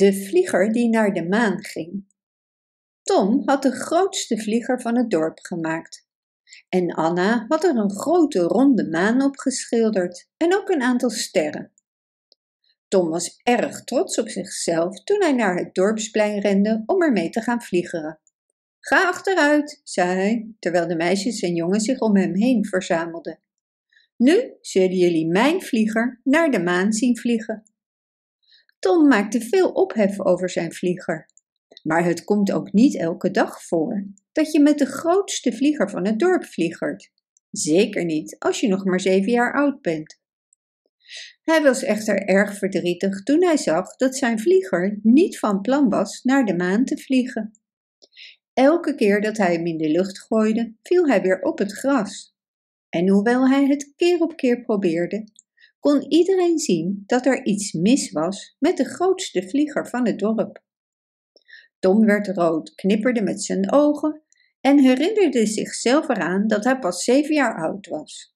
De vlieger die naar de maan ging. Tom had de grootste vlieger van het dorp gemaakt. En Anna had er een grote ronde maan op geschilderd en ook een aantal sterren. Tom was erg trots op zichzelf toen hij naar het dorpsplein rende om ermee te gaan vliegeren. Ga achteruit, zei hij, terwijl de meisjes en jongens zich om hem heen verzamelden. Nu zullen jullie mijn vlieger naar de maan zien vliegen. Tom maakte veel ophef over zijn vlieger. Maar het komt ook niet elke dag voor dat je met de grootste vlieger van het dorp vliegert. Zeker niet als je nog maar zeven jaar oud bent. Hij was echter erg verdrietig toen hij zag dat zijn vlieger niet van plan was naar de maan te vliegen. Elke keer dat hij hem in de lucht gooide, viel hij weer op het gras. En hoewel hij het keer op keer probeerde, kon iedereen zien dat er iets mis was met de grootste vlieger van het dorp. Tom werd rood, knipperde met zijn ogen en herinnerde zichzelf eraan dat hij pas zeven jaar oud was.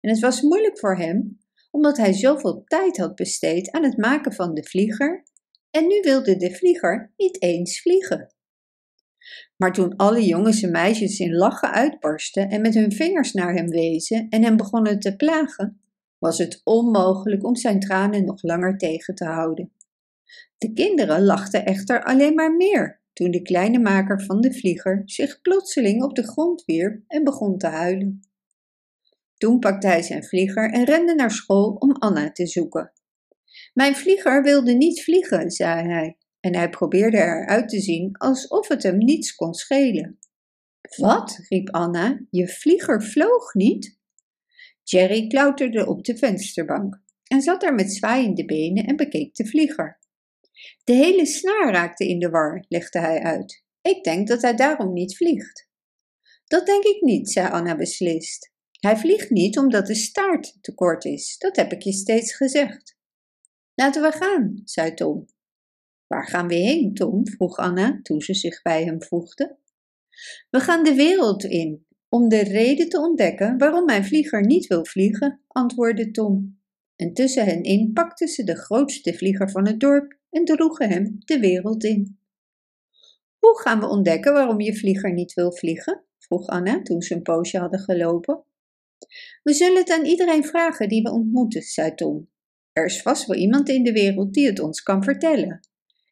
En het was moeilijk voor hem, omdat hij zoveel tijd had besteed aan het maken van de vlieger, en nu wilde de vlieger niet eens vliegen. Maar toen alle jongens en meisjes in lachen uitbarsten en met hun vingers naar hem wezen en hem begonnen te plagen, was het onmogelijk om zijn tranen nog langer tegen te houden. De kinderen lachten echter alleen maar meer toen de kleine maker van de vlieger zich plotseling op de grond wierp en begon te huilen. Toen pakte hij zijn vlieger en rende naar school om Anna te zoeken. Mijn vlieger wilde niet vliegen, zei hij, en hij probeerde eruit te zien alsof het hem niets kon schelen. Wat? riep Anna, je vlieger vloog niet? Jerry klauterde op de vensterbank en zat daar met zwaaiende benen en bekeek de vlieger. De hele snaar raakte in de war, legde hij uit. Ik denk dat hij daarom niet vliegt. Dat denk ik niet, zei Anna beslist. Hij vliegt niet omdat de staart te kort is, dat heb ik je steeds gezegd. Laten we gaan, zei Tom. Waar gaan we heen, Tom? vroeg Anna toen ze zich bij hem voegde. We gaan de wereld in, om de reden te ontdekken waarom mijn vlieger niet wil vliegen, antwoordde Tom. En tussen hen in pakten ze de grootste vlieger van het dorp en droegen hem de wereld in. Hoe gaan we ontdekken waarom je vlieger niet wil vliegen? vroeg Anna toen ze een poosje hadden gelopen. We zullen het aan iedereen vragen die we ontmoeten, zei Tom. Er is vast wel iemand in de wereld die het ons kan vertellen.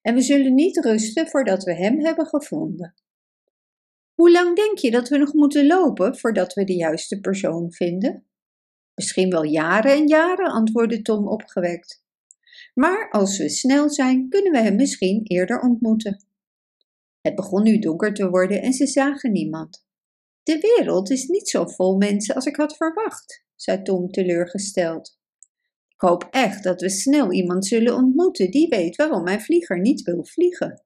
En we zullen niet rusten voordat we hem hebben gevonden. Hoe lang denk je dat we nog moeten lopen voordat we de juiste persoon vinden? Misschien wel jaren en jaren, antwoordde Tom opgewekt. Maar als we snel zijn, kunnen we hem misschien eerder ontmoeten. Het begon nu donker te worden en ze zagen niemand. De wereld is niet zo vol mensen als ik had verwacht, zei Tom teleurgesteld. Ik hoop echt dat we snel iemand zullen ontmoeten die weet waarom mijn vlieger niet wil vliegen.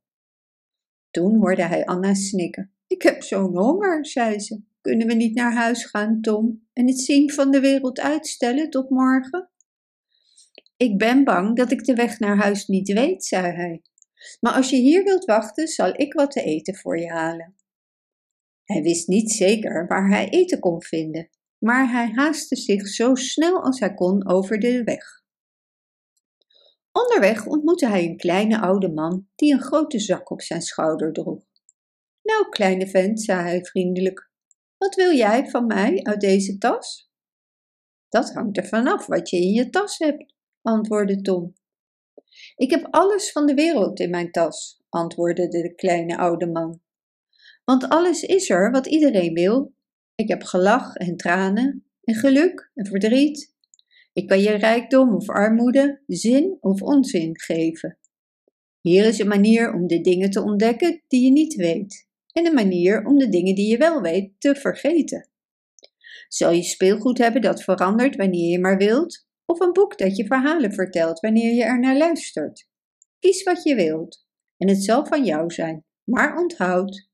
Toen hoorde hij Anna snikken. Ik heb zo'n honger, zei ze. Kunnen we niet naar huis gaan, Tom, en het zien van de wereld uitstellen tot morgen? Ik ben bang dat ik de weg naar huis niet weet, zei hij. Maar als je hier wilt wachten, zal ik wat te eten voor je halen. Hij wist niet zeker waar hij eten kon vinden, maar hij haastte zich zo snel als hij kon over de weg. Onderweg ontmoette hij een kleine oude man die een grote zak op zijn schouder droeg. Nou, kleine vent, zei hij vriendelijk, wat wil jij van mij uit deze tas? Dat hangt er vanaf wat je in je tas hebt, antwoordde Tom. Ik heb alles van de wereld in mijn tas, antwoordde de kleine oude man. Want alles is er wat iedereen wil. Ik heb gelach en tranen, en geluk en verdriet. Ik kan je rijkdom of armoede, zin of onzin geven. Hier is een manier om de dingen te ontdekken die je niet weet, en een manier om de dingen die je wel weet te vergeten. Zal je speelgoed hebben dat verandert wanneer je maar wilt, of een boek dat je verhalen vertelt wanneer je er naar luistert? Kies wat je wilt, en het zal van jou zijn, maar onthoud,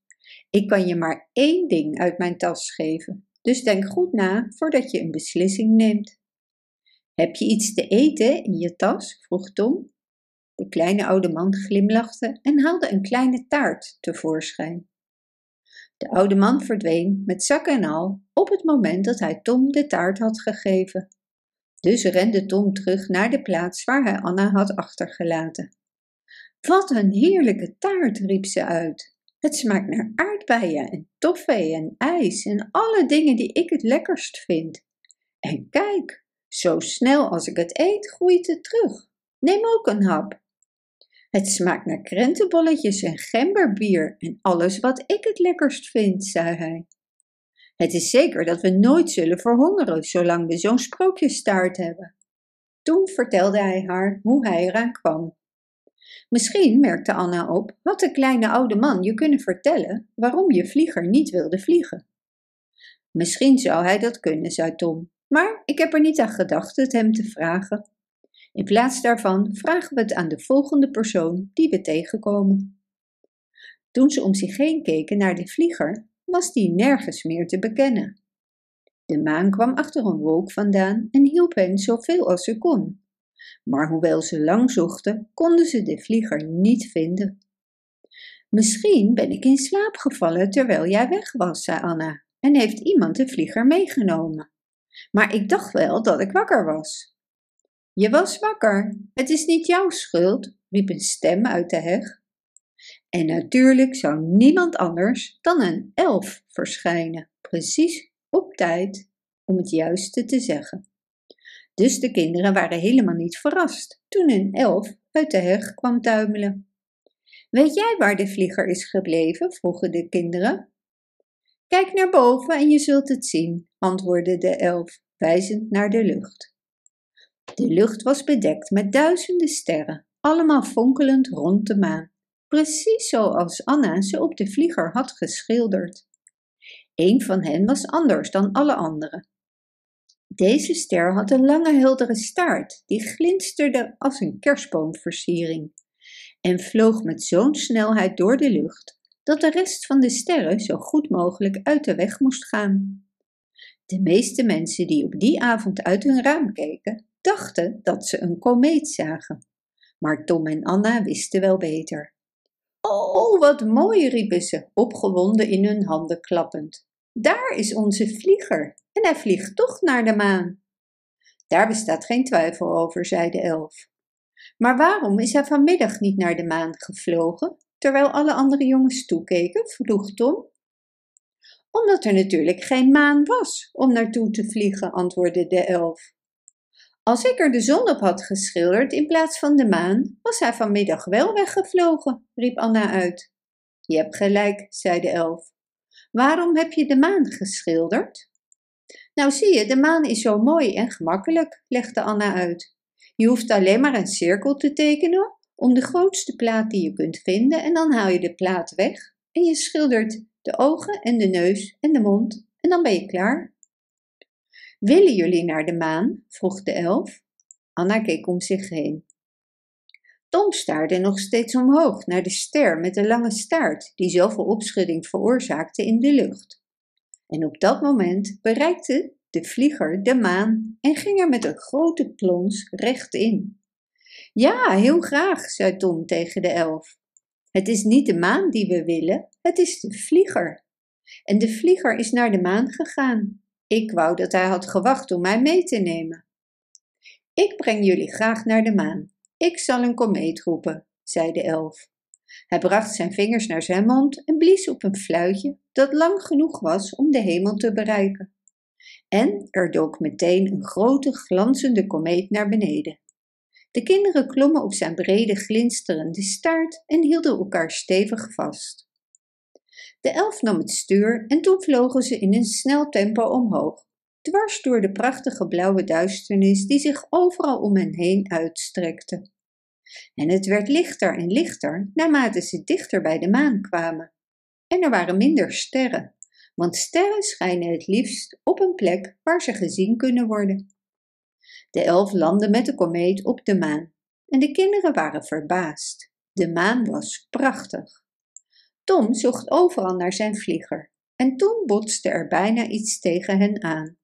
ik kan je maar één ding uit mijn tas geven, dus denk goed na voordat je een beslissing neemt. Heb je iets te eten in je tas? vroeg Tom. De kleine oude man glimlachte en haalde een kleine taart tevoorschijn. De oude man verdween met zak en al op het moment dat hij Tom de taart had gegeven. Dus rende Tom terug naar de plaats waar hij Anna had achtergelaten. Wat een heerlijke taart, riep ze uit. Het smaakt naar aardbeien en toffee en ijs en alle dingen die ik het lekkerst vind. En kijk, zo snel als ik het eet, groeit het terug. Neem ook een hap. Het smaakt naar krentenbolletjes en gemberbier en alles wat ik het lekkerst vind, zei hij. Het is zeker dat we nooit zullen verhongeren zolang we zo'n sprookjesstaart hebben. Toen vertelde hij haar hoe hij eraan kwam. Misschien, merkte Anna op, had de kleine oude man je kunnen vertellen waarom je vlieger niet wilde vliegen. Misschien zou hij dat kunnen, zei Tom, maar ik heb er niet aan gedacht het hem te vragen. In plaats daarvan vragen we het aan de volgende persoon die we tegenkomen. Toen ze om zich heen keken naar de vlieger, was die nergens meer te bekennen. De maan kwam achter een wolk vandaan en hielp hen zoveel als ze kon. Maar hoewel ze lang zochten, konden ze de vlieger niet vinden. Misschien ben ik in slaap gevallen terwijl jij weg was, zei Anna, en heeft iemand de vlieger meegenomen. Maar ik dacht wel dat ik wakker was. Je was wakker. Het is niet jouw schuld, riep een stem uit de heg. En natuurlijk zou niemand anders dan een elf verschijnen, precies op tijd, om het juiste te zeggen. Dus de kinderen waren helemaal niet verrast toen een elf uit de heg kwam tuimelen. Weet jij waar de vlieger is gebleven? vroegen de kinderen. Kijk naar boven en je zult het zien, antwoordde de elf, wijzend naar de lucht. De lucht was bedekt met duizenden sterren, allemaal fonkelend rond de maan, precies zoals Anna ze op de vlieger had geschilderd. Een van hen was anders dan alle anderen. Deze ster had een lange heldere staart die glinsterde als een kerstboomversiering en vloog met zo'n snelheid door de lucht dat de rest van de sterren zo goed mogelijk uit de weg moest gaan. De meeste mensen die op die avond uit hun raam keken, dachten dat ze een komeet zagen. Maar Tom en Anna wisten wel beter. Oh, wat mooi, riepen ze, opgewonden in hun handen klappend. Daar is onze vlieger, en hij vliegt toch naar de maan. Daar bestaat geen twijfel over, zei de elf. Maar waarom is hij vanmiddag niet naar de maan gevlogen, terwijl alle andere jongens toekeken? vroeg Tom. Omdat er natuurlijk geen maan was om naartoe te vliegen, antwoordde de elf. Als ik er de zon op had geschilderd in plaats van de maan, was hij vanmiddag wel weggevlogen, riep Anna uit. Je hebt gelijk, zei de elf. Waarom heb je de maan geschilderd? Nou zie je, de maan is zo mooi en gemakkelijk, legde Anna uit. Je hoeft alleen maar een cirkel te tekenen om de grootste plaat die je kunt vinden en dan haal je de plaat weg en je schildert de ogen en de neus en de mond en dan ben je klaar. Willen jullie naar de maan? vroeg de elf. Anna keek om zich heen. Tom staarde nog steeds omhoog naar de ster met de lange staart die zoveel opschudding veroorzaakte in de lucht. En op dat moment bereikte de vlieger de maan en ging er met een grote plons recht in. Ja, heel graag, zei Tom tegen de elf. Het is niet de maan die we willen, het is de vlieger. En de vlieger is naar de maan gegaan. Ik wou dat hij had gewacht om mij mee te nemen. Ik breng jullie graag naar de maan. Ik zal een komeet roepen, zei de elf. Hij bracht zijn vingers naar zijn mond en blies op een fluitje dat lang genoeg was om de hemel te bereiken. En er dook meteen een grote glanzende komeet naar beneden. De kinderen klommen op zijn brede glinsterende staart en hielden elkaar stevig vast. De elf nam het stuur en toen vlogen ze in een snel tempo omhoog, dwars door de prachtige blauwe duisternis die zich overal om hen heen uitstrekte. En het werd lichter en lichter naarmate ze dichter bij de maan kwamen. En er waren minder sterren, want sterren schijnen het liefst op een plek waar ze gezien kunnen worden. De elf landden met de komeet op de maan en de kinderen waren verbaasd. De maan was prachtig. Tom zocht overal naar zijn vlieger en toen botste er bijna iets tegen hen aan.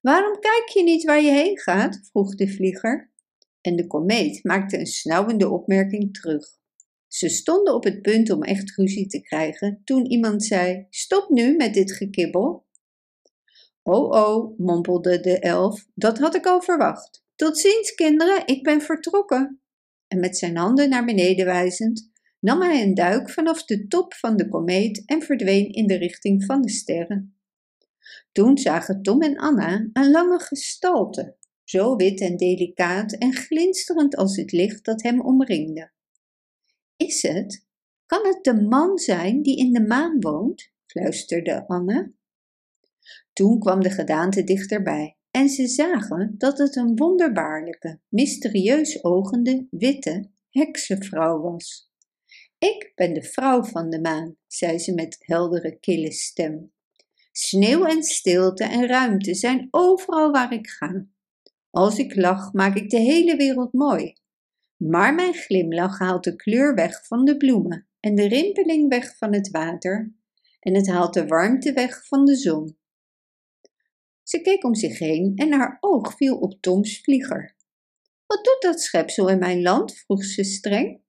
Waarom kijk je niet waar je heen gaat? vroeg de vlieger. En de komeet maakte een snauwende opmerking terug. Ze stonden op het punt om echt ruzie te krijgen toen iemand zei: Stop nu met dit gekibbel. Oh oh, mompelde de elf, dat had ik al verwacht. Tot ziens, kinderen, ik ben vertrokken. en met zijn handen naar beneden wijzend, nam hij een duik vanaf de top van de komeet en verdween in de richting van de sterren. Toen zagen Tom en Anna een lange gestalte, zo wit en delicaat en glinsterend als het licht dat hem omringde. Is het? Kan het de man zijn die in de maan woont? fluisterde Anne. Toen kwam de gedaante dichterbij en ze zagen dat het een wonderbaarlijke, mysterieus ogende, witte heksenvrouw was. Ik ben de vrouw van de maan, zei ze met heldere, kille stem. Sneeuw en stilte en ruimte zijn overal waar ik ga. Als ik lach, maak ik de hele wereld mooi. Maar mijn glimlach haalt de kleur weg van de bloemen en de rimpeling weg van het water en het haalt de warmte weg van de zon. Ze keek om zich heen en haar oog viel op Toms vlieger. Wat doet dat schepsel in mijn land? vroeg ze streng.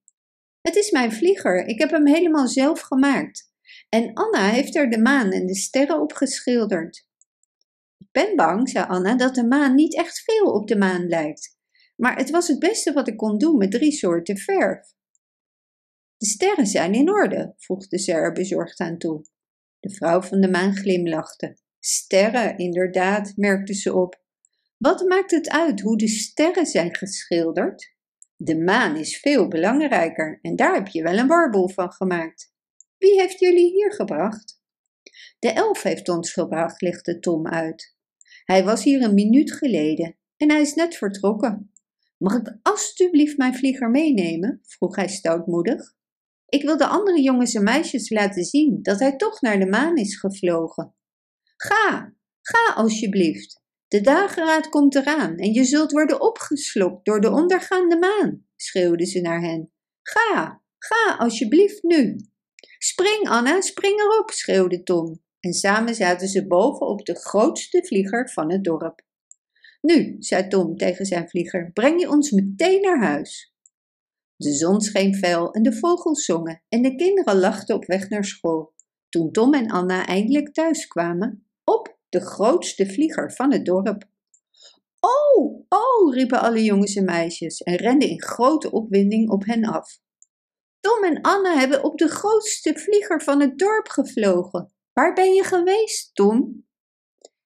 Het is mijn vlieger, ik heb hem helemaal zelf gemaakt. En Anna heeft er de maan en de sterren op geschilderd. Ik ben bang, zei Anna, dat de maan niet echt veel op de maan lijkt. Maar het was het beste wat ik kon doen met drie soorten verf. De sterren zijn in orde, voegde ze er bezorgd aan toe. De vrouw van de maan glimlachte. Sterren, inderdaad, merkte ze op. Wat maakt het uit hoe de sterren zijn geschilderd? De maan is veel belangrijker en daar heb je wel een warboel van gemaakt. Wie heeft jullie hier gebracht? De elf heeft ons gebracht, legde Tom uit. Hij was hier een minuut geleden en hij is net vertrokken. Mag ik alstublieft mijn vlieger meenemen? vroeg hij stoutmoedig. Ik wil de andere jongens en meisjes laten zien dat hij toch naar de maan is gevlogen. Ga, ga alsjeblieft. De dageraad komt eraan en je zult worden opgeslokt door de ondergaande maan, schreeuwde ze naar hen. Ga, ga alsjeblieft nu. Spring, Anna, spring erop, schreeuwde Tom. En samen zaten ze boven op de grootste vlieger van het dorp. Nu, zei Tom tegen zijn vlieger, breng je ons meteen naar huis. De zon scheen fel en de vogels zongen en de kinderen lachten op weg naar school. Toen Tom en Anna eindelijk thuis kwamen, de grootste vlieger van het dorp. Oh, oh, riepen alle jongens en meisjes en renden in grote opwinding op hen af. Tom en Anna hebben op de grootste vlieger van het dorp gevlogen. Waar ben je geweest, Tom?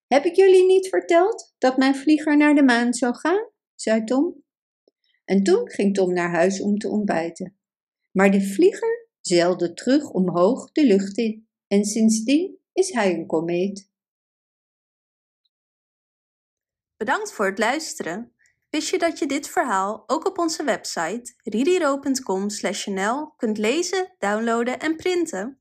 Heb ik jullie niet verteld dat mijn vlieger naar de maan zou gaan? zei Tom. En toen ging Tom naar huis om te ontbijten. Maar de vlieger zeilde terug omhoog de lucht in en sindsdien is hij een komeet. Bedankt voor het luisteren. Wist je dat je dit verhaal ook op onze website ririro.com/nl kunt lezen, downloaden en printen?